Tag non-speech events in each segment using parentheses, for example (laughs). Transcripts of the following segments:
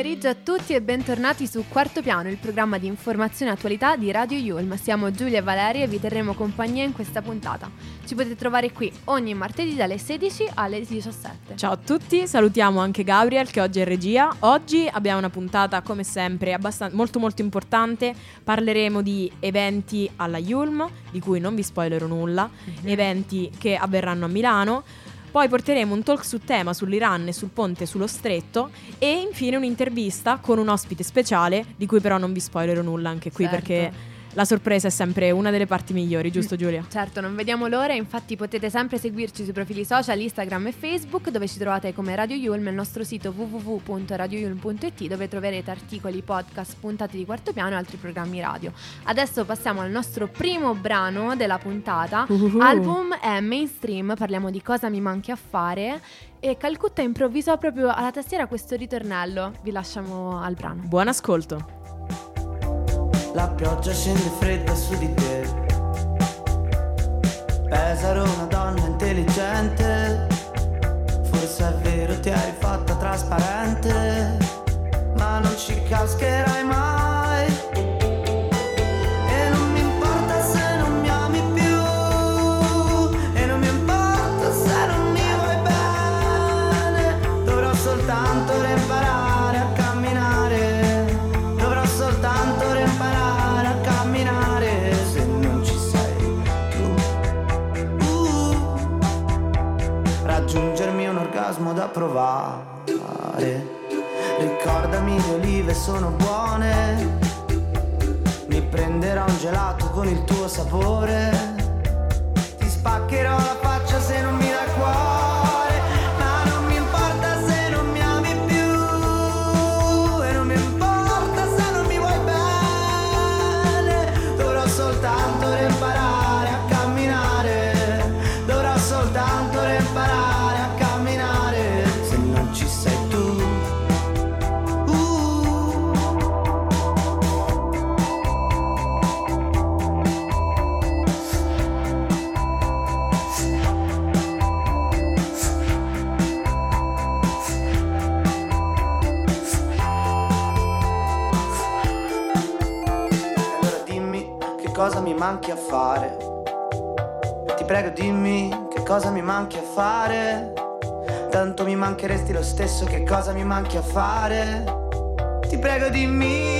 pomeriggio a tutti e bentornati su Quarto Piano, il programma di informazione e attualità di Radio Yulm. Siamo Giulia e Valeria e vi terremo compagnia in questa puntata. Ci potete trovare qui ogni martedì dalle 16 alle 17. Ciao a tutti, salutiamo anche Gabriel che oggi è regia. Oggi abbiamo una puntata come sempre abbastanza, molto molto importante. Parleremo di eventi alla Yulm, di cui non vi spoilerò nulla, mm-hmm. eventi che avverranno a Milano. Poi porteremo un talk su tema sull'Iran e sul ponte sullo stretto e infine un'intervista con un ospite speciale di cui però non vi spoilerò nulla anche qui certo. perché la sorpresa è sempre una delle parti migliori, giusto Giulia? Certo, non vediamo l'ora, infatti potete sempre seguirci sui profili social Instagram e Facebook dove ci trovate come Radio Yulm e il nostro sito www.radioyulm.it dove troverete articoli, podcast, puntate di quarto piano e altri programmi radio. Adesso passiamo al nostro primo brano della puntata, uh-huh. album è mainstream, parliamo di cosa mi manchi a fare e Calcutta improvvisò proprio alla tastiera questo ritornello, vi lasciamo al brano. Buon ascolto! La pioggia scende fredda su di te. Pesaro una donna intelligente. Forse è vero ti hai fatta trasparente. Ma non ci cascherai mai. Provare. Ricordami le olive sono buone. Mi prenderò un gelato con il tuo sapore. Ti spaccherò la faccia prego dimmi che cosa mi manchi a fare. Tanto mi mancheresti lo stesso che cosa mi manchi a fare. Ti prego dimmi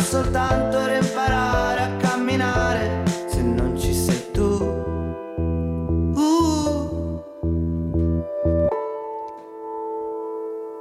soltanto reparare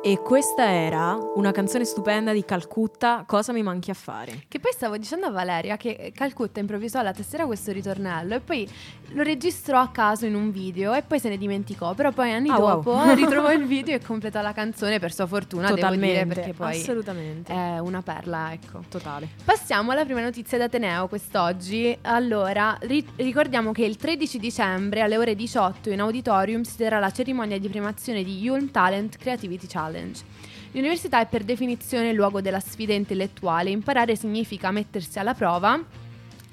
E questa era una canzone stupenda di Calcutta, Cosa mi manchi a fare? Che poi stavo dicendo a Valeria che Calcutta improvvisò alla tastiera questo ritornello e poi lo registrò a caso in un video e poi se ne dimenticò, però poi anni ah, dopo wow. (laughs) ritrovò il (laughs) video e completò la canzone per sua fortuna, Totalmente, devo dire, perché poi assolutamente. è una perla, ecco. Totale. Passiamo alla prima notizia d'Ateneo quest'oggi. Allora, ri- ricordiamo che il 13 dicembre alle ore 18 in auditorium si terrà la cerimonia di premiazione di Yulm Talent Creativity Challenge. Challenge. L'università è per definizione il luogo della sfida intellettuale, imparare significa mettersi alla prova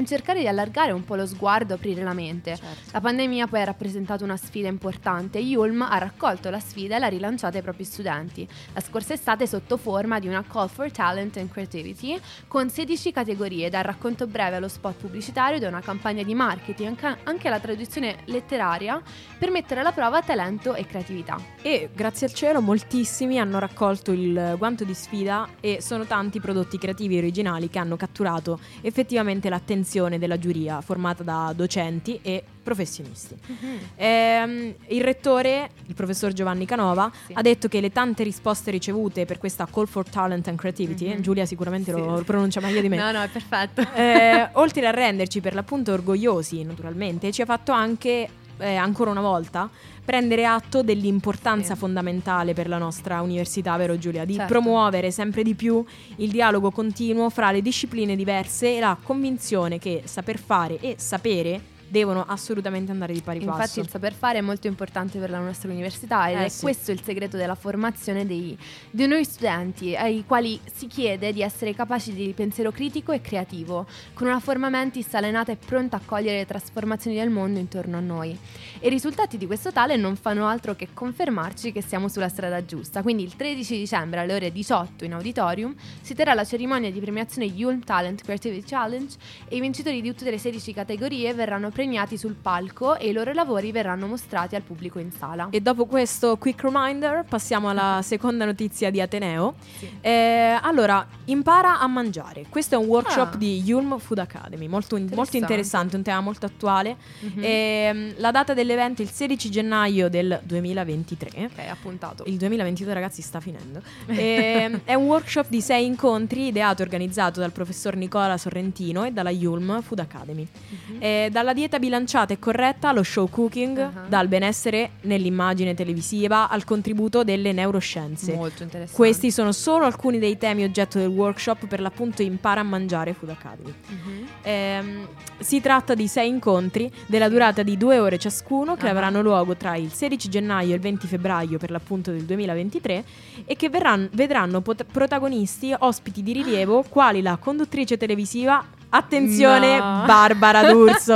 cercare di allargare un po' lo sguardo, aprire la mente. Certo. La pandemia poi ha rappresentato una sfida importante e Yulm ha raccolto la sfida e l'ha rilanciata ai propri studenti. La scorsa estate sotto forma di una Call for Talent and Creativity con 16 categorie, dal racconto breve allo spot pubblicitario, da una campagna di marketing anche alla traduzione letteraria per mettere alla prova talento e creatività. E grazie al cielo moltissimi hanno raccolto il guanto di sfida e sono tanti prodotti creativi e originali che hanno catturato effettivamente l'attenzione attenzione della giuria formata da docenti e professionisti. Uh-huh. Eh, il rettore, il professor Giovanni Canova, sì. ha detto che le tante risposte ricevute per questa Call for Talent and Creativity, uh-huh. Giulia sicuramente sì. lo pronuncia meglio di me. No, no, è perfetto. Eh, (laughs) oltre a renderci per l'appunto orgogliosi, naturalmente, ci ha fatto anche eh, ancora una volta prendere atto dell'importanza Sì. fondamentale per la nostra università, vero Giulia? Di Certo. promuovere sempre di più il dialogo continuo fra le discipline diverse e la convinzione che saper fare e sapere devono assolutamente andare di pari Infatti passo. il saper fare è molto importante per la nostra università ed Eh è sì. questo il segreto della formazione dei, di noi studenti ai quali si chiede di essere capaci di pensiero critico e creativo, con una forma mentis allenata e pronta a cogliere le trasformazioni del mondo intorno a noi. E i risultati di questo tale non fanno altro che confermarci che siamo sulla strada giusta. Quindi il 13 dicembre alle ore 18 in auditorium si terrà la cerimonia di premiazione Yulm Talent Creativity Challenge e i vincitori di tutte le 16 categorie verranno premiati sul palco e i loro lavori verranno mostrati al pubblico in sala. E dopo questo quick reminder passiamo alla (laughs) seconda notizia di Ateneo. Sì. Eh, allora, impara a mangiare. Questo è un workshop Ah. di Yulm Food Academy, molto, molto Interessante. interessante, un tema molto attuale. Mhm. Ehm, la data dell'evento è il 16 gennaio del 2023. ok, appuntato. Il 2022 ragazzi sta finendo. Ehm, (laughs) è un workshop di sei incontri ideato e organizzato dal professor Nicola Sorrentino e dalla Yulm Food Academy. Mhm. Eh, dalla dieta bilanciata e corretta allo show cooking, Uh-huh. dal benessere nell'immagine televisiva al contributo delle neuroscienze. Molto interessante. Questi sono solo alcuni dei temi oggetto del workshop per l'appunto Impara a mangiare Food Academy. Mhm. Ehm, si tratta di sei incontri della durata di due ore ciascuno che Ah. avranno luogo tra il 16 gennaio e il 20 febbraio per l'appunto del 2023 e che verranno- vedranno pot- protagonisti ospiti di rilievo quali la conduttrice televisiva Attenzione, No. (laughs) Barbara D'Urso,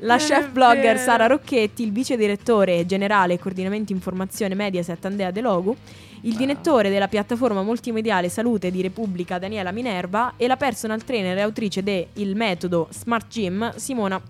la Non chef blogger vero. Sara Rocchetti, il vice direttore generale e coordinamento informazione Mediaset Andrea De Logu, il Wow. direttore della piattaforma multimediale Salute di Repubblica Daniela Minerva e la personal trainer e autrice de Il metodo Smart Gym Simona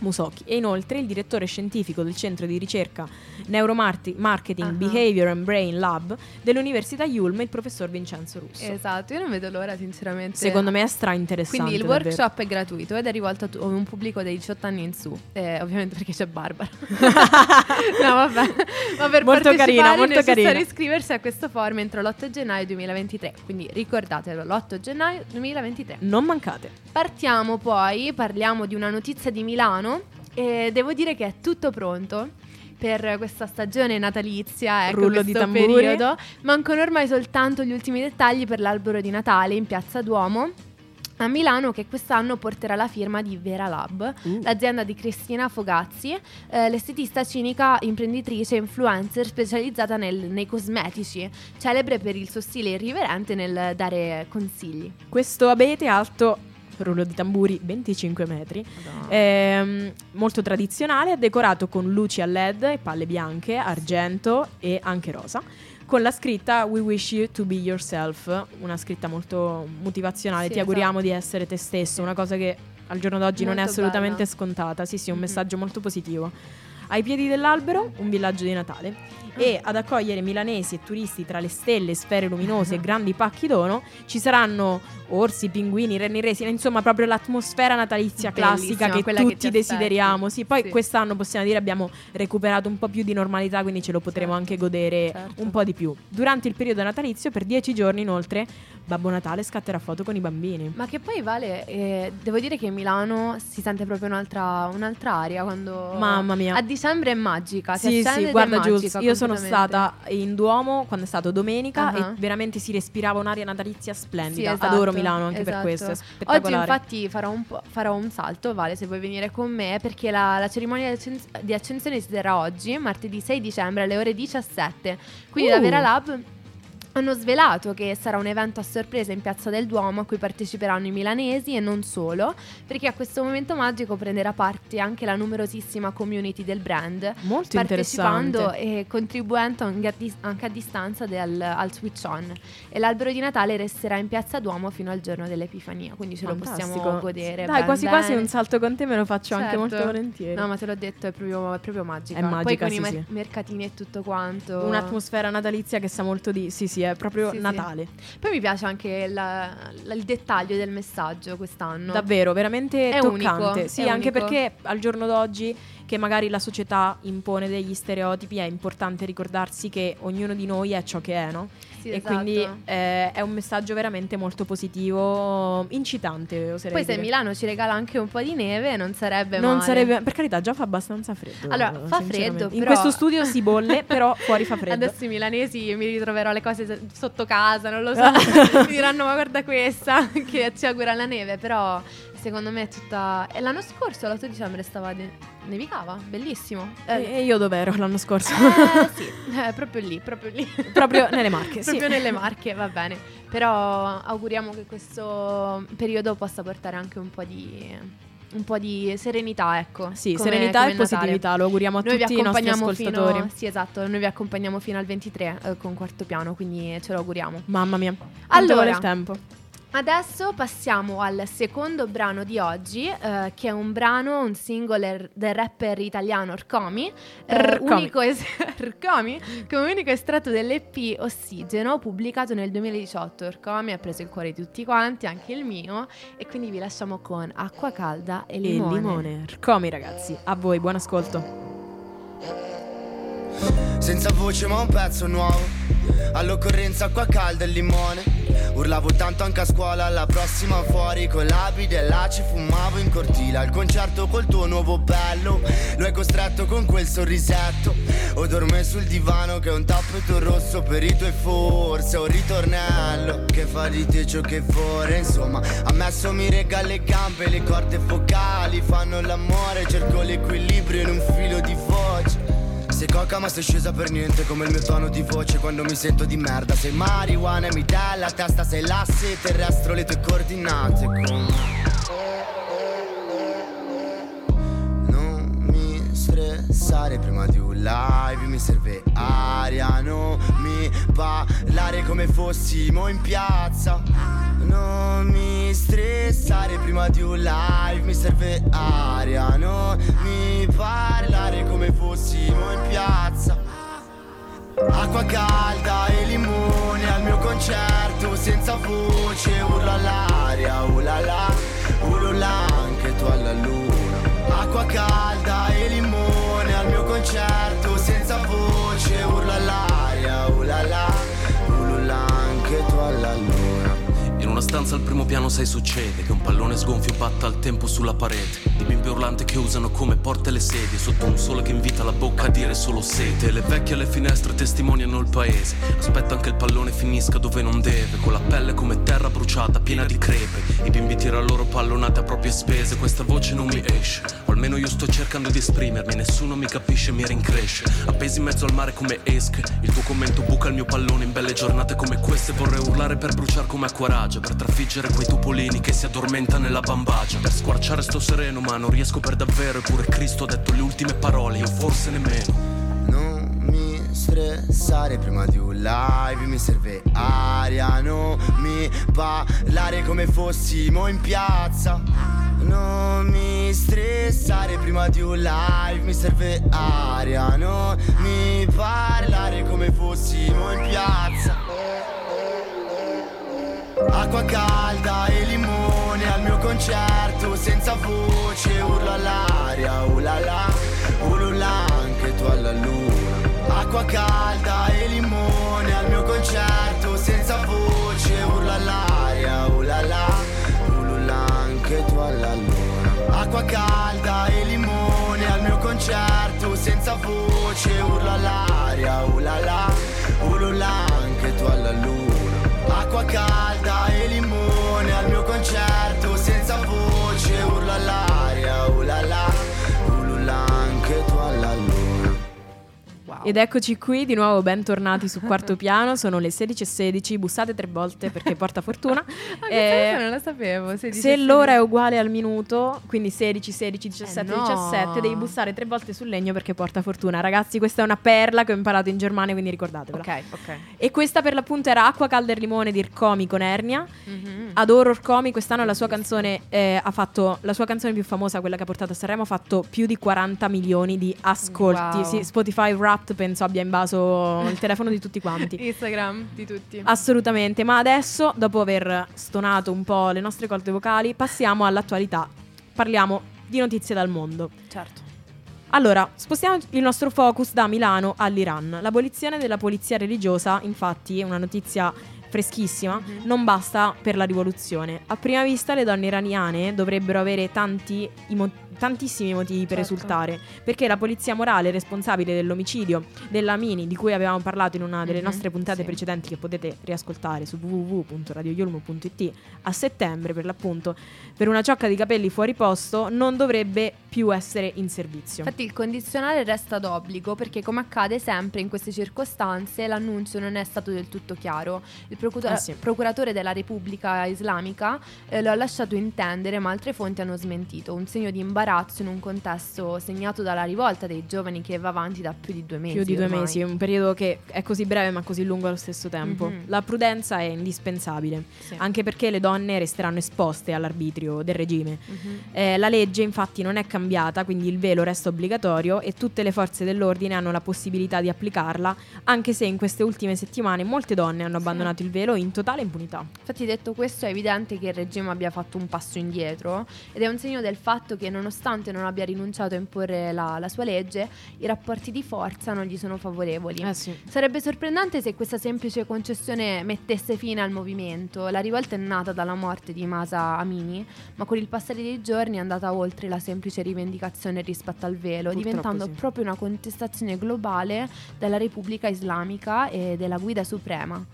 Musochi e inoltre il direttore scientifico del centro di ricerca Neuromarketing Ah. Behavior and Brain Lab dell'Università Yulm il professor Vincenzo Russo. Esatto, io non vedo l'ora sinceramente. Secondo me è stra interessante. Quindi il davvero. workshop è gratuito ed è rivolto a tu- un pubblico dei 18 anni in su, eh, ovviamente perché c'è Barbara. (laughs) (laughs) no, vabbè. Ma per Molto partecipare carina, molto carina. iscriversi a questo forum entro l'8 gennaio 2023. Quindi ricordatelo, l'8 gennaio 2023. Non mancate. Partiamo poi, parliamo di una notizia di Milano e devo dire che è tutto pronto per questa stagione natalizia, ecco Rullo di questo tamburi. periodo. Mancano ormai soltanto gli ultimi dettagli per l'albero di Natale in Piazza Duomo. A Milano che quest'anno porterà la firma di Vera Lab, Uh. l'azienda di Cristina Fogazzi, eh, l'estetista cinica, imprenditrice e influencer specializzata nel- nei cosmetici, celebre per il suo stile irriverente nel dare consigli. Questo abete alto, rullo di tamburi, 25 metri. Ehm, molto tradizionale, è decorato con luci a LED e palle bianche, argento e anche rosa. Con la scritta We wish you to be yourself, una scritta molto motivazionale. Sì, Ti auguriamo esatto. di essere te stesso, una cosa che al giorno d'oggi non è Molto assolutamente bella. scontata. Sì, sì, un Mhm. messaggio molto positivo. Ai piedi dell'albero, un villaggio di Natale. E ad accogliere milanesi e turisti tra le stelle, sfere luminose e grandi pacchi dono ci saranno orsi, pinguini, renni resi, insomma proprio l'atmosfera natalizia classica Bellissima, che quella che tutti ti aspetti. desideriamo. Sì, poi Sì. quest'anno possiamo dire abbiamo recuperato un po' più di normalità, quindi ce lo potremo Certo, anche godere certo. un po' di più. Durante il periodo natalizio, per dieci giorni inoltre, Babbo Natale scatterà foto con i bambini. Ma che poi Vale, eh, devo dire che Milano si sente proprio un'altra, un'altra aria quando... Mamma mia. A dicembre è magica, si Sì, sì, guarda Giules, io sono stata in Duomo quando è stato domenica Ah. e veramente si respirava un'aria natalizia splendida. Sì, esatto, Adoro Milano anche per esatto. questo, è Oggi spettacolare. infatti farò un, farò un salto, Vale, se vuoi venire con me, perché la, la cerimonia di accen- di accensione si terrà oggi, martedì 6 dicembre alle ore 17. Quindi Uh. da Vera Lab hanno svelato che sarà un evento a sorpresa in Piazza del Duomo a cui parteciperanno i milanesi e non solo, perché a questo momento magico prenderà parte anche la numerosissima community del brand. Molto partecipando e contribuendo anche a, dis- anche a distanza del- al switch on. E l'albero di Natale resterà in piazza Duomo fino al giorno dell'Epifania, quindi ce lo possiamo Fantastico. godere. Dai, ben quasi bene. quasi un salto con te me lo faccio anche Certo. molto volentieri. No, ma te l'ho detto, è proprio, è proprio magica. È magica, Poi con sì, i mer- sì. mercatini e tutto quanto. Un'atmosfera natalizia che sa molto di... Sì, sì, è proprio Sì, sì. Natale. Poi mi piace anche la- la- il dettaglio del messaggio quest'anno. Davvero, veramente È toccante. unico, sì, anche unico. perché al giorno d'oggi che magari la società impone degli stereotipi, è importante ricordarsi che ognuno di noi è ciò che è, no? Sì, e esatto. quindi eh, è un messaggio veramente molto positivo, incitante, oserei Poi se dire. Milano ci regala anche un po' di neve non sarebbe non male. sarebbe, per carità, già fa abbastanza freddo. Allora, fa freddo, In però- questo studio si bolle, però fuori fa freddo. (laughs) Adesso i milanesi mi ritroverò le cose s- sotto casa, non lo so. (laughs) mi diranno ma guarda questa (laughs) che ci augura la neve, però secondo me è tutta... E l'anno scorso, l'8 dicembre, stava... de- nevicava, bellissimo. E e io dov'ero l'anno scorso? Eh, (laughs) sì, eh, proprio lì, proprio lì. Proprio nelle Marche, sì. proprio nelle Marche, va bene. Però auguriamo che questo periodo possa portare anche un po' di... Un po' di serenità, ecco. Sì, come- serenità come e positività, lo auguriamo a Noi tutti i nostri ascoltatori. fino Sì, esatto, noi vi accompagniamo fino al 23 eh, con quarto piano, quindi ce lo auguriamo. Mamma mia. Quanto Allora. il tempo? Adesso passiamo al secondo brano di oggi, eh, che è un brano, un single del rapper italiano Rcomi, eh, unico es- (laughs) Rcomi, come unico estratto dell'EP Ossigeno, pubblicato nel 2018. Rcomi ha preso il cuore di tutti quanti, anche il mio, e quindi vi lasciamo con acqua calda e E limone. limone. Rcomi ragazzi, a voi, buon ascolto. Senza voce ma un pezzo nuovo All'occorrenza acqua calda e limone. Urlavo tanto anche a scuola Alla prossima fuori con l'abide e là ci fumavo in cortile. Al concerto col tuo nuovo bello Lo hai costretto con quel sorrisetto. O dorme sul divano che è un tappeto rosso Per i tuoi forse un ritornello Che fa di te ciò che vuole. Insomma ammesso mi rega le gambe Le corde focali fanno l'amore. Cerco l'equilibrio in un filo di voce sei coca ma sei scesa per niente come il mio tono di voce quando mi sento di merda. Sei marijuana e mi dà la testa, sei l'asse terrestro le tue coordinate come stressare prima di un live Mi serve aria, non mi parlare come fossimo in piazza. Non mi stressare prima di un live Mi serve aria, non mi parlare come fossimo in piazza. Acqua calda e limone al mio concerto senza voce urla all'aria, ulala, ulula anche tu alla luna. Acqua calda concerto senza voce urla all'aria, ulala, ulula anche tu alla luna. In una stanza al primo piano sai succede Che un pallone sgonfio batta al tempo sulla parete. Di bimbe urlante che usano come porte le sedie Sotto un sole che invita la bocca a dire solo sete. Le vecchie alle finestre testimoniano il paese. Aspettano che il pallone finisca dove non deve Con la pelle come terra bruciata piena di crepe. I bimbi tirano loro pallonate a proprie spese Questa voce non mi esce O almeno io sto cercando di esprimermi Nessuno mi capisce, mi rincresce. Appesi in mezzo al mare come esche Il tuo commento buca il mio pallone in belle giornate come queste. Vorrei urlare per bruciare come acquaragia Per trafiggere quei topolini che si addormenta nella bambagia. Per squarciare sto sereno ma non riesco per davvero Eppure Cristo ha detto le ultime parole, io forse nemmeno. Non mi stressare prima di un live, mi serve aria, non mi parlare come fossimo in piazza. Non mi stressare prima di un live, mi serve aria, non mi parlare come fossimo in piazza. Acqua calda e limone al mio concerto senza voce urlo all'aria, ulala, ulula anche tu alla luna. Acqua calda voce urlo all'aria, ulala, ulula anche tu alla luna. Acqua calda Wow. Ed eccoci qui di nuovo, bentornati su quarto piano. Sono le 16.16, bussate tre volte perché porta fortuna. (laughs) Ah, Eh, non la sapevo. 16, Se l'ora è uguale al minuto, quindi 16, 16, 17, Eh, no. 17, devi bussare tre volte sul legno perché porta fortuna. Ragazzi, questa è una perla che ho imparato in Germania, quindi ricordatevela. Ok, ok. E questa per l'appunto era Acqua calda e limone di Rcomi con Ernia. Mhm. Adoro Rcomi, quest'anno la sua canzone eh, ha fatto la sua canzone più famosa, quella che ha portato a Sanremo, ha fatto più di 40 milioni di ascolti. Wow. Sì, Spotify Wrapped penso abbia invaso il telefono di tutti quanti. (laughs) Instagram di tutti. Assolutamente, ma adesso, dopo aver stonato un po' le nostre corde vocali, passiamo all'attualità. Parliamo di notizie dal mondo. certo. Allora, spostiamo il nostro focus da Milano all'Iran. L'abolizione della polizia religiosa, infatti, è una notizia freschissima, Mhm. non basta per la rivoluzione. A prima vista le donne iraniane dovrebbero avere tanti i mo- tantissimi motivi per Certo. esultare, perché la polizia morale responsabile dell'omicidio della Mini, di cui avevamo parlato in una delle Mhm, nostre puntate sì. precedenti che potete riascoltare su www.radioyulmo.it a settembre per l'appunto, per una ciocca di capelli fuori posto non dovrebbe più essere in servizio. Infatti il condizionale resta d'obbligo perché come accade sempre in queste circostanze l'annuncio non è stato del tutto chiaro. Il procura- Eh sì. procuratore della Repubblica Islamica eh, lo ha lasciato intendere ma altre fonti hanno smentito, un segno di imbarazzo in un contesto segnato dalla rivolta dei giovani che va avanti da più di due mesi. più di due ormai. mesi, un periodo che è così breve ma così lungo allo stesso tempo. Mhm. La prudenza è indispensabile, Sì. anche perché le donne resteranno esposte all'arbitrio del regime. Mhm. Eh, la legge infatti non è cambiata, quindi il velo resta obbligatorio e tutte le forze dell'ordine hanno la possibilità di applicarla, anche se in queste ultime settimane molte donne hanno abbandonato il velo in totale impunità. Infatti detto questo è evidente che il regime abbia fatto un passo indietro ed è un segno del fatto che nonostante non abbia rinunciato a imporre la, la sua legge, i rapporti di forza non gli sono favorevoli. Eh sì. Sarebbe sorprendente se questa semplice concessione mettesse fine al movimento. La rivolta è nata dalla morte di Masa Amini, ma con il passare dei giorni è andata oltre la semplice rivendicazione rispetto al velo, Purtroppo diventando sì. proprio una contestazione globale della Repubblica Islamica e della guida suprema.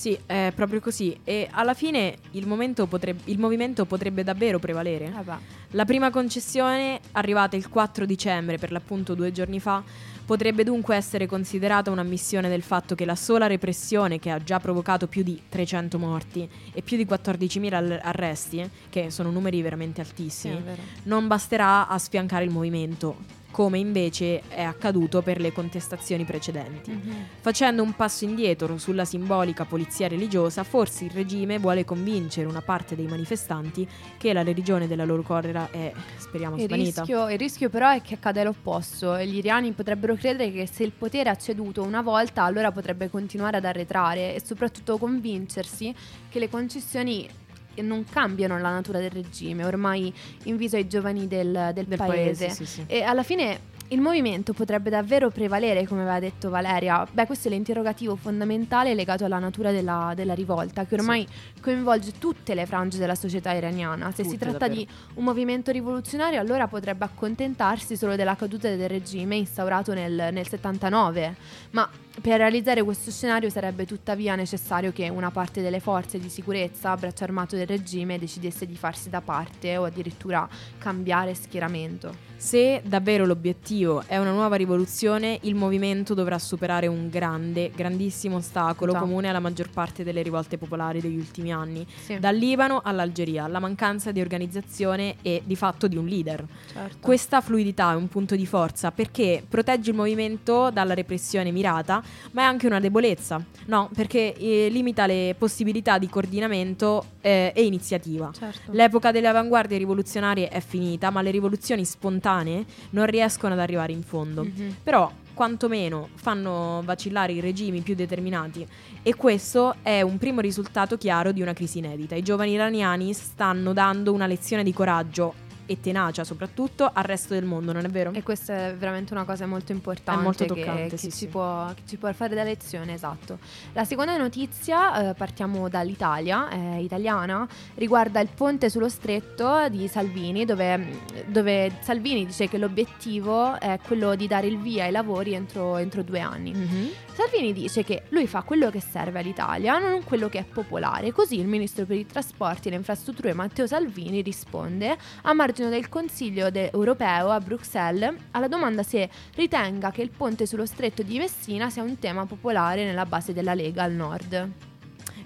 Sì, è proprio così. E alla fine il, potreb- il movimento potrebbe davvero prevalere. Beh. La prima concessione, arrivata il 4 dicembre, per l'appunto due giorni fa, potrebbe dunque essere considerata un'ammissione del fatto che la sola repressione, che ha già provocato più di 300 morti e più di 14.000 all- arresti, che sono numeri veramente altissimi, Sì, non basterà a sfiancare il movimento, come invece è accaduto per le contestazioni precedenti. Mhm. Facendo un passo indietro sulla simbolica polizia religiosa, forse il regime vuole convincere una parte dei manifestanti che la religione della loro correra è, speriamo, Il svanita. rischio, il rischio però è che accada l'opposto. Gli iriani potrebbero credere che se il potere ha ceduto una volta, allora potrebbe continuare ad arretrare e soprattutto convincersi che le concessioni non cambiano la natura del regime, ormai in viso ai giovani del, del del paese. paese. sì, sì. E alla fine il movimento potrebbe davvero prevalere, come aveva detto Valeria. Beh, questo è l'interrogativo fondamentale legato alla natura della, della rivolta, che ormai coinvolge tutte le frange della società iraniana. Se si Tutte, tratta davvero. di un movimento rivoluzionario, allora potrebbe accontentarsi solo della caduta del regime instaurato nel, nel 79. Ma per realizzare questo scenario sarebbe tuttavia necessario che una parte delle forze di sicurezza, braccio armato del regime, decidesse di farsi da parte o addirittura cambiare schieramento. Se davvero l'obiettivo è una nuova rivoluzione, il movimento dovrà superare un grande, grandissimo ostacolo Già. comune alla maggior parte delle rivolte popolari degli ultimi anni, Sì, dal Libano all'Algeria, la mancanza di organizzazione e di fatto di un leader. certo. Questa fluidità è un punto di forza perché protegge il movimento dalla repressione mirata, ma è anche una debolezza, no? Perché eh, limita le possibilità di coordinamento eh, e iniziativa. Certo. L'epoca delle avanguardie rivoluzionarie è finita, ma le rivoluzioni spontanee non riescono ad arrivare in fondo. Mhm. Però, quantomeno, fanno vacillare i regimi più determinati e questo è un primo risultato chiaro di una crisi inedita. I giovani iraniani stanno dando una lezione di coraggio e tenacia soprattutto al resto del mondo, non è vero? E questa è veramente una cosa molto importante È molto che- toccante, che, sì, ci sì. Può, che ci può fare da lezione, esatto. La seconda notizia, eh, partiamo dall'Italia, è italiana, riguarda il ponte sullo stretto di Salvini, dove, dove Salvini dice che l'obiettivo è quello di dare il via ai lavori entro, entro due anni. Mhm. Salvini dice che lui fa quello che serve all'Italia, non quello che è popolare. Così il ministro per i trasporti e le infrastrutture Matteo Salvini risponde a margine del Consiglio de- europeo a Bruxelles alla domanda se ritenga che il ponte sullo stretto di Messina sia un tema popolare nella base della Lega al nord.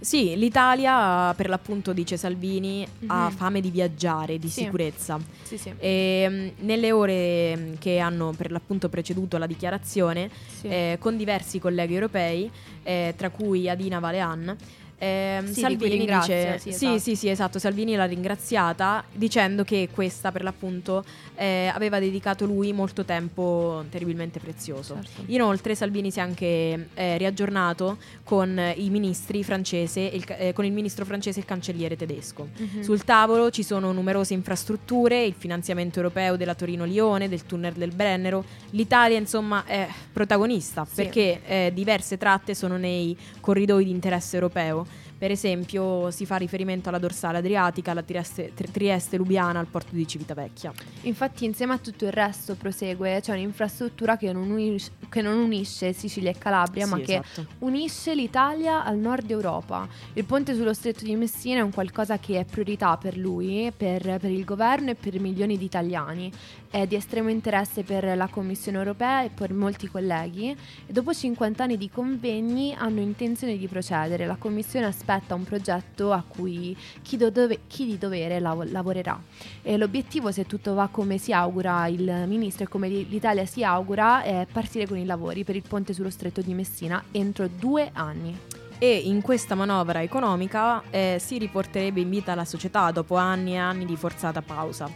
Sì, l'Italia, per l'appunto, dice Salvini, ha Mhm. fame di viaggiare, di Sì. sicurezza. Sì, sì. E mh, nelle ore mh, che hanno per l'appunto preceduto la dichiarazione, Sì. eh, con diversi colleghi europei, eh, tra cui Adina Valean, Eh, Sì, Salvini dice sì, sì, esatto. sì, sì, esatto. Salvini l'ha ringraziata dicendo che questa, per l'appunto, eh, aveva dedicato lui molto tempo terribilmente prezioso. Certo. Inoltre, Salvini si è anche eh, riaggiornato con i ministri francese, il eh, con il ministro francese e il cancelliere tedesco. Mhm. Sul tavolo ci sono numerose infrastrutture, il finanziamento europeo della Torino-Lione, del tunnel del Brennero. L'Italia, insomma, è protagonista Sì. perché eh, diverse tratte sono nei corridoi di interesse europeo. Per esempio, si fa riferimento alla dorsale adriatica, alla Trieste, Tri- Trieste-Lubiana, al porto di Civitavecchia. Infatti, insieme a tutto il resto, prosegue, c'è un'infrastruttura che non, unis- che non unisce Sicilia e Calabria, ma Sì, che esatto. unisce l'Italia al nord Europa. Il ponte sullo stretto di Messina è un qualcosa che è priorità per lui, per, per il governo e per milioni di italiani. È di estremo interesse per la Commissione europea e per molti colleghi. E dopo 50 anni di convegni hanno intenzione di procedere. La Commissione aspetta un progetto a cui chi, do- dove- chi di dovere lav- lavorerà. E l'obiettivo, se tutto va come si augura il ministro e come li- l'Italia si augura, è partire con i lavori per il ponte sullo stretto di Messina entro due anni. E in questa manovra economica eh, si riporterebbe in vita la società dopo anni e anni di forzata pausa.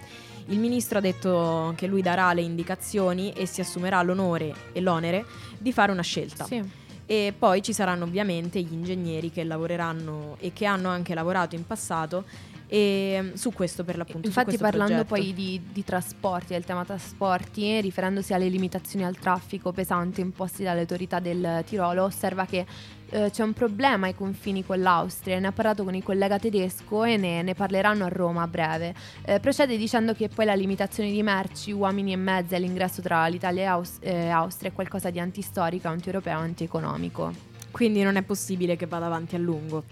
Il ministro ha detto che lui darà le indicazioni e si assumerà l'onore e l'onere di fare una scelta. Sì. E poi ci saranno ovviamente gli ingegneri che lavoreranno e che hanno anche lavorato in passato e mm, su questo per l'appunto. Infatti parlando progetto. poi di, di trasporti, del tema trasporti, riferendosi alle limitazioni al traffico pesante imposti dalle autorità del Tirolo, osserva che eh, c'è un problema ai confini con l'Austria, ne ha parlato con il collega tedesco e ne, ne parleranno a Roma a breve. Eh, procede dicendo che poi la limitazione di merci, uomini e mezzi all'ingresso tra l'Italia e Aus- eh, Austria è qualcosa di antistorico, anti-europeo, anti-economico. quindi non è possibile che vada avanti a lungo.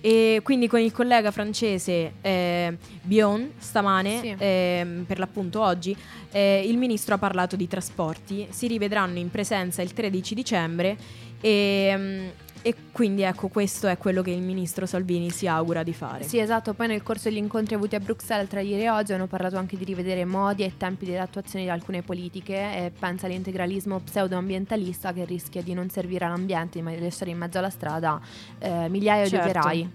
E quindi con il collega francese eh, Bion stamane, Sì. ehm, per l'appunto oggi, eh, il ministro ha parlato di trasporti, si rivedranno in presenza il 13 dicembre e, mm, e quindi ecco questo è quello che il ministro Salvini si augura di fare. Sì, esatto. Poi nel corso degli incontri avuti a Bruxelles tra ieri e oggi hanno parlato anche di rivedere modi e tempi di attuazione di alcune politiche e pensa all'integralismo pseudo-ambientalista che rischia di non servire all'ambiente ma di lasciare in mezzo alla strada eh, migliaia Certo. di operai.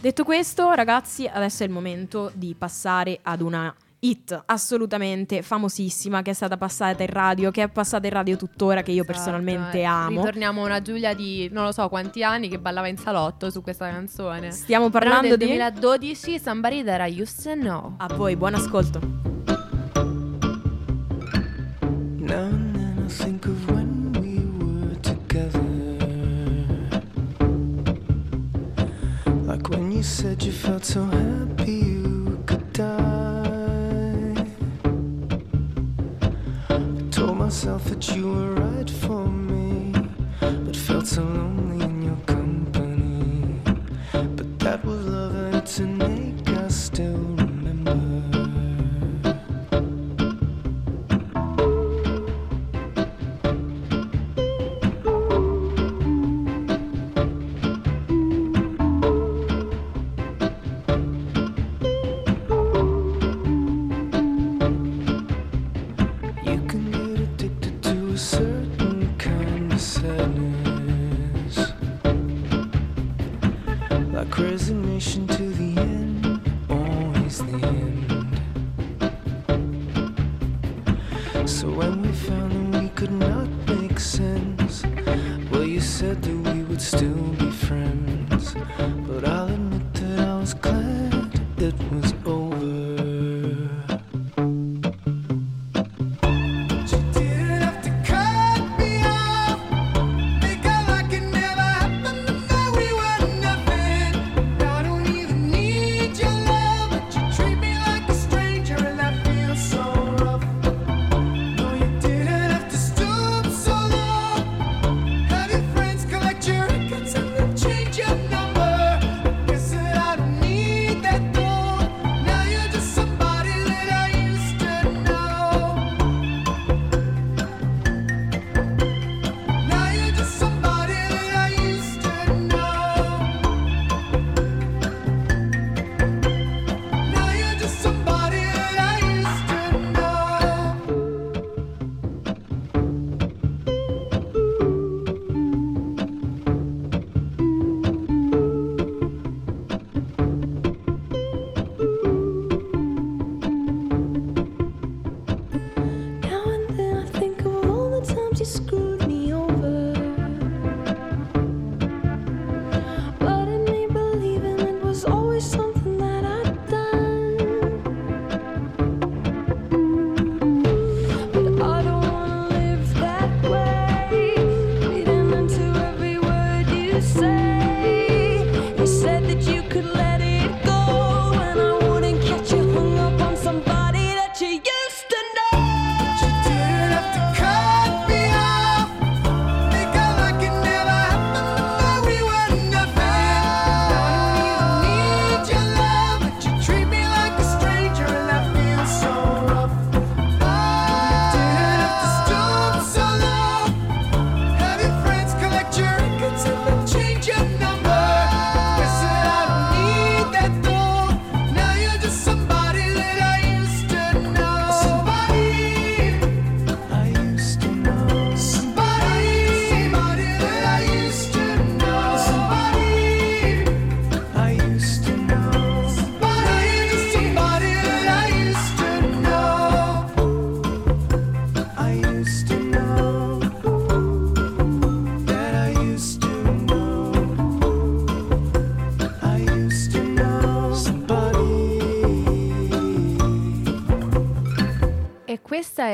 Detto questo, ragazzi, adesso è il momento di passare ad una hit assolutamente famosissima che è stata passata in radio, che è passata in radio tuttora, che io Esatto, personalmente eh. amo. Ritorniamo a una Giulia di non lo so quanti anni che ballava in salotto su questa canzone. Stiamo parlando del di... 2012, Somebody That I Used to Know. A voi, buon ascolto. Now and then I think of when we were together. Like when you said you felt so happy myself that you were right for me, but felt so lonely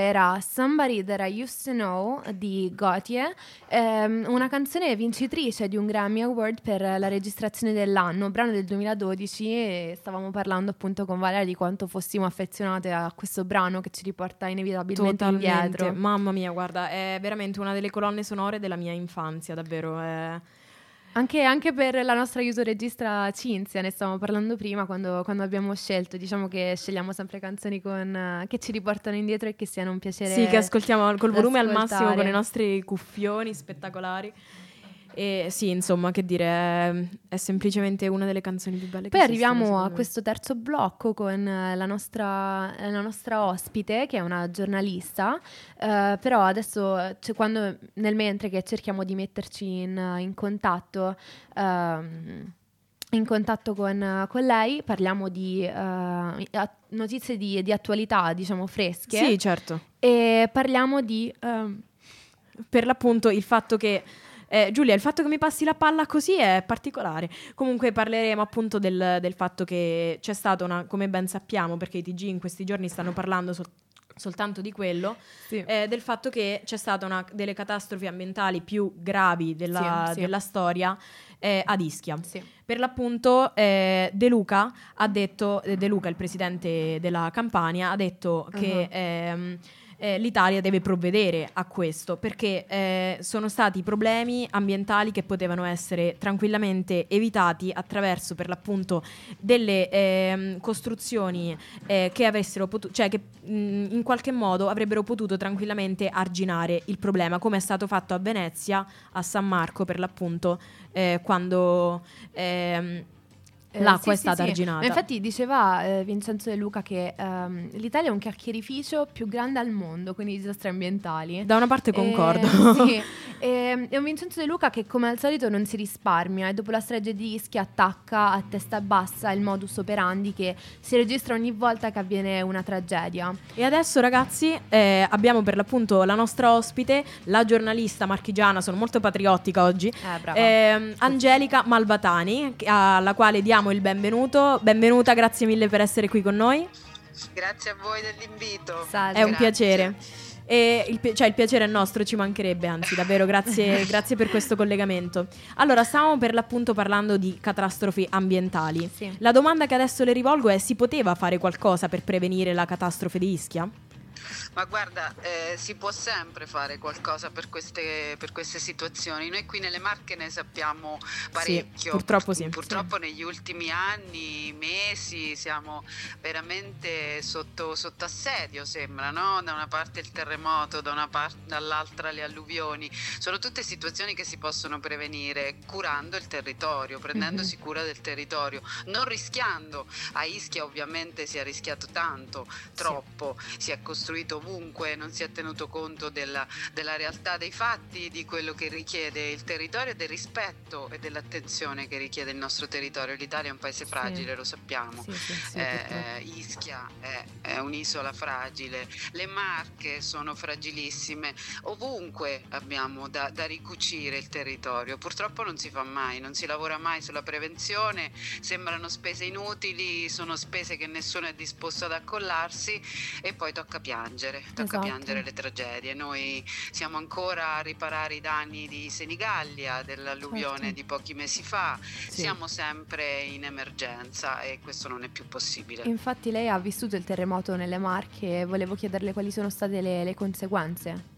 era Somebody That I Used to Know di Gautier, ehm, una canzone vincitrice di un Grammy Award per la registrazione dell'anno, brano del 2012 e stavamo parlando appunto con Valeria di quanto fossimo affezionate a questo brano che ci riporta inevitabilmente Totalmente. indietro. Mamma mia, guarda, è veramente una delle colonne sonore della mia infanzia, davvero. È... Anche, anche per la nostra aiuto regista Cinzia, ne stavamo parlando prima quando, quando abbiamo scelto. Diciamo che scegliamo sempre canzoni con, eh, che ci riportano indietro e che siano un piacere. Sì, che ascoltiamo col volume al ascoltare. massimo con i nostri cuffioni spettacolari. E sì, insomma, che dire, è, semplicemente una delle canzoni più belle Poi che esistono, arriviamo a me. questo terzo blocco con la nostra, la nostra ospite, che è una giornalista, eh, però adesso cioè, quando, nel mentre che cerchiamo di metterci in, in contatto, ehm, in contatto con, con lei, parliamo di a- notizie di, di attualità, diciamo fresche, Sì, certo. e parliamo di... ehm, Per l'appunto il fatto che eh, Giulia, il fatto che mi passi la palla così è particolare. Comunque parleremo appunto del, del fatto che c'è stata una, come ben sappiamo, perché i TG in questi giorni stanno parlando sol- soltanto di quello, eh, del fatto che c'è stata una delle catastrofi ambientali più gravi della, Sì, sì. della storia eh, ad Ischia. sì. Per l'appunto eh, De Luca ha detto, eh, De Luca, il presidente della Campania, ha detto che Uh-huh. ehm, eh, l'Italia deve provvedere a questo perché eh, sono stati problemi ambientali che potevano essere tranquillamente evitati attraverso per l'appunto delle ehm, costruzioni eh, che avessero potuto, cioè che mh, in qualche modo avrebbero potuto tranquillamente arginare il problema, come è stato fatto a Venezia, a San Marco per l'appunto, eh, quando ehm, Eh, l'acqua sì, è stata sì, sì. arginata. Ma infatti diceva eh, Vincenzo De Luca che ehm, l'Italia è un chiacchierificio più grande al mondo con i disastri ambientali. da una parte concordo. Eh, sì. E, è un Vincenzo De Luca che come al solito non si risparmia e dopo la strage di Ischia attacca a testa bassa il modus operandi che si registra ogni volta che avviene una tragedia. E adesso ragazzi eh, abbiamo per l'appunto la nostra ospite, la giornalista marchigiana, sono molto patriottica oggi, Eh, ehm, Angelica Malvatani, alla quale diamo il benvenuto. Benvenuta, grazie mille per essere qui con noi. Grazie a voi dell'invito. Salve. È un Grazie. piacere. E il, pi- cioè, il piacere è nostro, ci mancherebbe, anzi, davvero grazie, (laughs) grazie per questo collegamento. Allora, stavamo per l'appunto parlando di catastrofi ambientali. Sì. La domanda che adesso le rivolgo è: si poteva fare qualcosa per prevenire la catastrofe di Ischia? Ma guarda, eh, si può sempre fare qualcosa per queste, per queste situazioni. Noi qui nelle Marche ne sappiamo parecchio. purtroppo sì. Purtroppo negli ultimi anni, mesi, siamo veramente sotto, sotto assedio, sembra, no? Da una parte il terremoto, da una parte, dall'altra le alluvioni. Sono tutte situazioni che si possono prevenire curando il territorio, prendendosi cura del territorio, non rischiando. A Ischia ovviamente si è rischiato tanto, troppo, si è costruito ovunque, non si è tenuto conto della, della realtà dei fatti, di quello che richiede il territorio, del rispetto e dell'attenzione che richiede il nostro territorio. L'Italia è un paese fragile, lo sappiamo. Sì, sì, sì, Eh. Ischia è, è un'isola fragile, le Marche sono fragilissime, ovunque abbiamo da, da ricucire il territorio. Purtroppo non si fa mai, non si lavora mai sulla prevenzione, sembrano spese inutili, sono spese che nessuno è disposto ad accollarsi e poi tocca piangere, tocca Esatto. piangere le tragedie. Noi siamo ancora a riparare i danni di Senigallia, dell'alluvione Certo. di pochi mesi fa, siamo sempre in emergenza e questo non è più possibile. Infatti lei ha vissuto il terremoto nelle Marche e volevo chiederle quali sono state le, le conseguenze.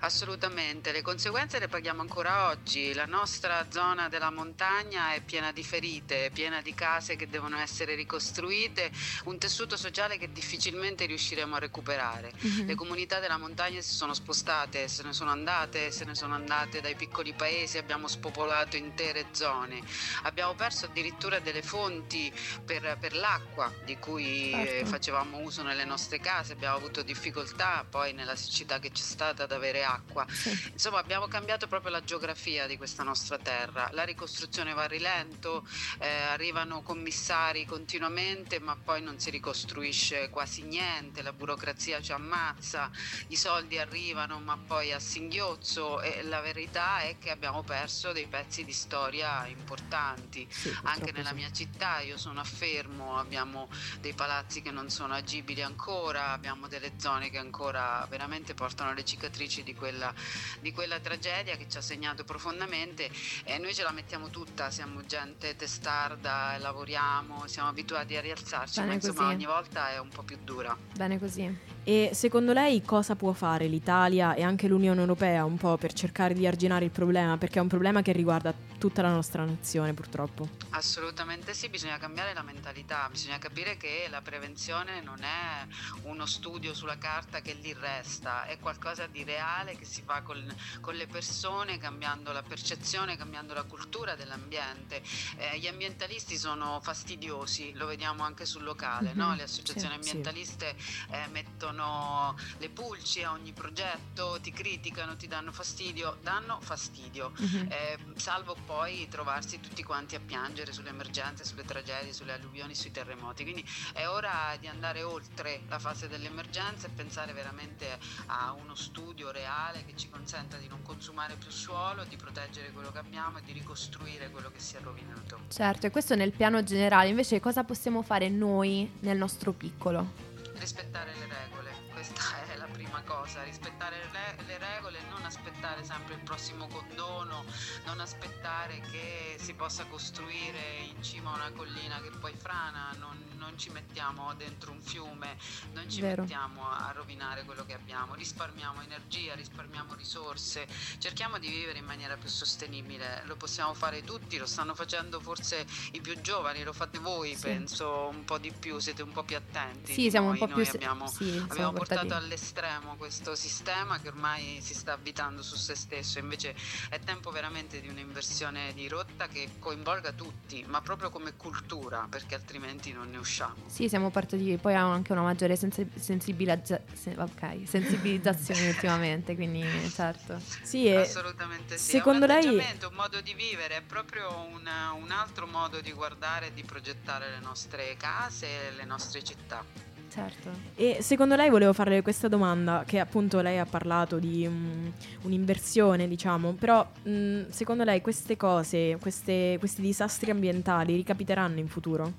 Assolutamente, le conseguenze le paghiamo ancora oggi. La nostra zona della montagna è piena di ferite, piena di case che devono essere ricostruite, un tessuto sociale che difficilmente riusciremo a recuperare. Mhm. Le comunità della montagna si sono spostate, se ne sono andate, se ne sono andate dai piccoli paesi, abbiamo spopolato intere zone. Abbiamo perso addirittura delle fonti per, per l'acqua di cui eh, Certo. facevamo uso nelle nostre case, abbiamo avuto difficoltà poi nella siccità che c'è stata ad avere acqua. Sì. Insomma, abbiamo cambiato proprio la geografia di questa nostra terra. La ricostruzione va a rilento, eh, arrivano commissari continuamente, ma poi non si ricostruisce quasi niente, la burocrazia ci ammazza, i soldi arrivano, ma poi a singhiozzo e la verità è che abbiamo perso dei pezzi di storia importanti. Sì, Anche nella sì. mia città, io sono a Fermo, abbiamo dei palazzi che non sono agibili ancora, abbiamo delle zone che ancora veramente portano le cicatrici di quella, di quella tragedia che ci ha segnato profondamente e noi ce la mettiamo tutta, siamo gente testarda, lavoriamo, siamo abituati a rialzarci, Bene ma insomma così. ogni volta è un po' più dura. Bene così. E secondo lei cosa può fare l'Italia e anche l'Unione Europea un po' per cercare di arginare il problema? Perché è un problema che riguarda tutta la nostra nazione purtroppo. Assolutamente sì, bisogna cambiare la mentalità, bisogna capire che la prevenzione non è uno studio sulla carta che lì resta, è qualcosa di reale che si fa con, con le persone, cambiando la percezione, cambiando la cultura dell'ambiente. Eh, gli ambientalisti sono fastidiosi, lo vediamo anche sul locale, no? Mhm, le associazioni sì. ambientaliste eh, mettono le pulci a ogni progetto, ti criticano, ti danno fastidio, danno fastidio Mhm. eh, salvo poi trovarsi tutti quanti a piangere sulle emergenze, sulle tragedie, sulle alluvioni, sui terremoti. Quindi è ora di andare oltre la fase dell'emergenza e pensare veramente a uno studio reale che ci consenta di non consumare più suolo, di proteggere quello che abbiamo e di ricostruire quello che si è rovinato. Certo, e questo nel piano generale. Invece cosa possiamo fare noi nel nostro piccolo? Rispettare le regole, questa (laughs) è la prima cosa, rispettare le, le regole, non aspettare sempre il prossimo condono, non aspettare che si possa costruire in cima a una collina che poi frana, non, non ci mettiamo dentro un fiume, non ci Vero. mettiamo a rovinare quello che abbiamo, risparmiamo energia, risparmiamo risorse, cerchiamo di vivere in maniera più sostenibile, lo possiamo fare tutti, lo stanno facendo forse i più giovani, lo fate voi Sì. penso un po' di più, siete un po' più attenti. Sì, siamo un noi. po' più Noi se- abbiamo, sì, abbiamo portato all'estremo questo sistema che ormai si sta avvitando su se stesso, invece è tempo veramente di un'inversione di rotta che coinvolga tutti, ma proprio come cultura, perché altrimenti non ne usciamo. Sì, siamo partiti poi a anche una maggiore sensi- sensibilizza- se- ok, sensibilizzazione (laughs) ultimamente, quindi certo. Sì, Assolutamente sì. secondo è un lei- un modo di vivere, è proprio un, un altro modo di guardare e di progettare le nostre case e le nostre città. Certo. E secondo lei volevo farle questa domanda, che appunto lei ha parlato di mm, un'inversione, diciamo, però mm, secondo lei queste cose, queste- questi disastri ambientali ricapiteranno in futuro?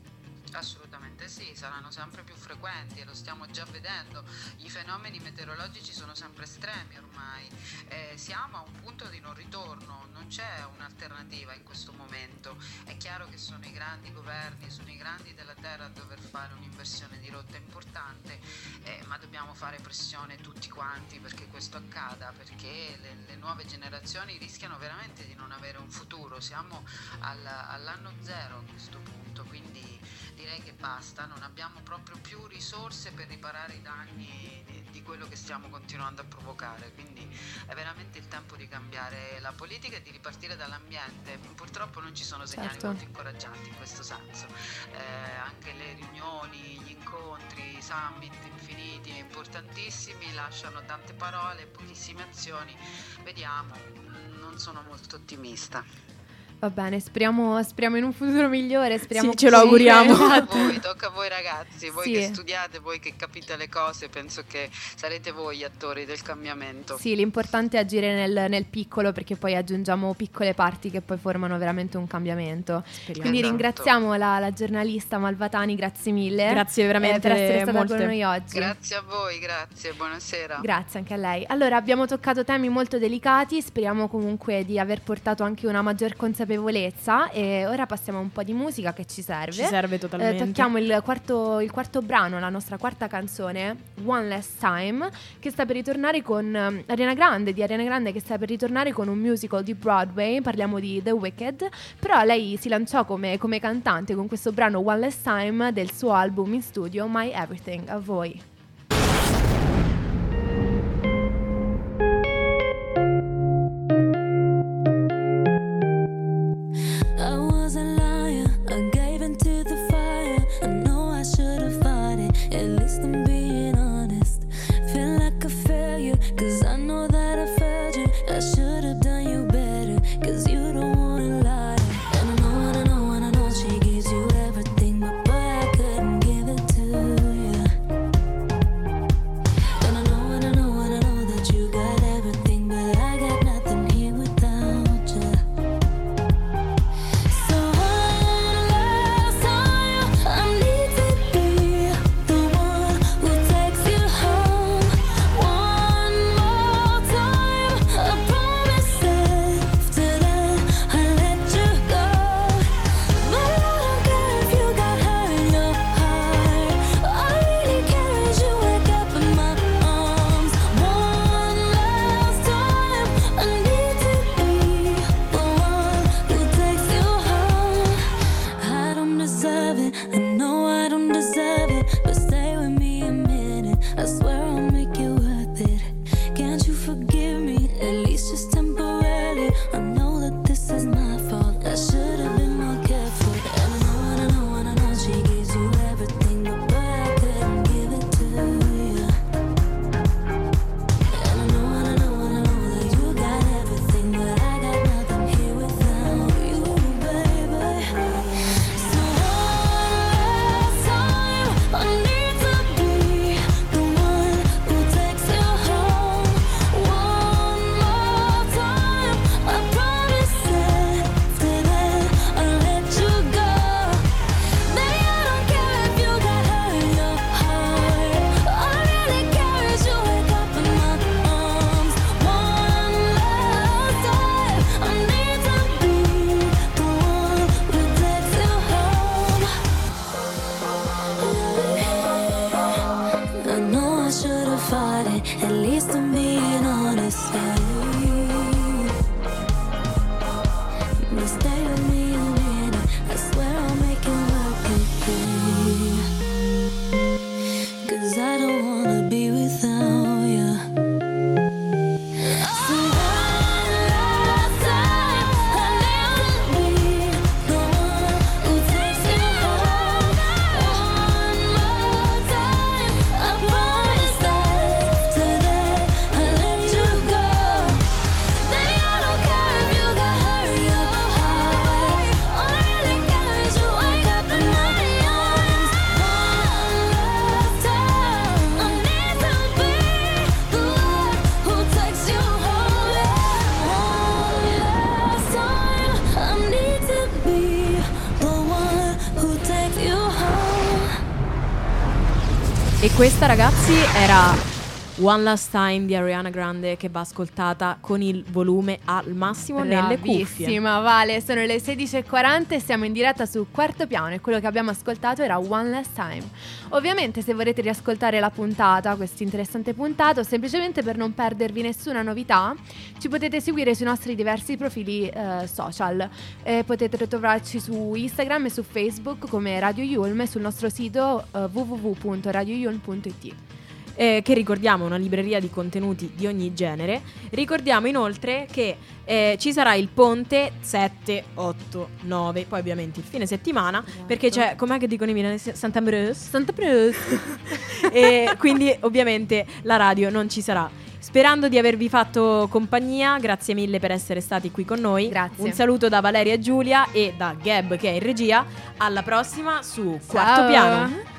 Assolutamente saranno sempre più frequenti e lo stiamo già vedendo. I fenomeni meteorologici sono sempre estremi ormai. Eh, siamo a un punto di non ritorno, non c'è un'alternativa in questo momento. È chiaro che sono i grandi governi, sono i grandi della terra a dover fare un'inversione di rotta importante, eh, ma dobbiamo fare pressione tutti quanti perché questo accada, perché le, le nuove generazioni rischiano veramente di non avere un futuro. Siamo al- all'anno zero a questo punto, quindi direi che basta, non abbiamo proprio più risorse per riparare i danni di, quello che stiamo continuando a provocare, quindi è veramente il tempo di cambiare la politica e di ripartire dall'ambiente. Purtroppo non ci sono segnali Certo. molto incoraggianti in questo senso, Eh, anche le riunioni, gli incontri, i summit infiniti e importantissimi lasciano tante parole, pochissime azioni, vediamo, non sono molto ottimista. Va bene, speriamo, speriamo in un futuro migliore. Speriamo Sì, ce lo auguriamo. Tocca (laughs) a Esatto. voi, tocca a voi ragazzi, voi Sì. che studiate, voi che capite le cose, penso che sarete voi gli attori del cambiamento. Sì, l'importante è agire nel, nel piccolo perché poi aggiungiamo piccole parti che poi formano veramente un cambiamento. Speriamo. Quindi Esatto. ringraziamo la, la giornalista Malvatani, grazie mille. Grazie eh, veramente per essere stata molte. con noi oggi. Grazie a voi, grazie, buonasera. Grazie anche a lei. Allora, abbiamo toccato temi molto delicati, speriamo comunque di aver portato anche una maggior consapevolezza e ora passiamo a un po' di musica che ci serve. Ci serve Eh, totalmente. tocchiamo il quarto, il quarto brano, la nostra quarta canzone, One Last Time, che sta per ritornare con ehm, Ariana Grande, di Ariana Grande che sta per ritornare con un musical di Broadway, parliamo di The Wicked, però lei si lanciò come, come cantante con questo brano One Last Time del suo album in studio My Everything, a voi. At least I'm being honest. Questa, ragazzi, era One Last Time di Ariana Grande che va ascoltata con il volume al massimo nelle cuffie. Bravissima, Vale, sono le 16.40 e siamo in diretta su Quarto Piano e quello che abbiamo ascoltato era One Last Time. Ovviamente se volete riascoltare la puntata, questa interessante puntata, o semplicemente per non perdervi nessuna novità, ci potete seguire sui nostri diversi profili eh, social. Eh, potete trovarci su Instagram e su Facebook come Radio Yulm e sul nostro sito eh, www.radioyulm.it. eh, che ricordiamo una libreria di contenuti di ogni genere. Ricordiamo inoltre che eh, ci sarà il ponte 7, 8, 9, poi ovviamente il fine settimana, perché c'è, com'è che dicono i milanesi? Santa Bruce? Santa Bruce. (laughs) e quindi ovviamente la radio non ci sarà. Sperando di avervi fatto compagnia, grazie mille per essere stati qui con noi. Grazie. Un saluto da Valeria e Giulia e da Gab che è in regia. Alla prossima su Quarto Ciao. Piano.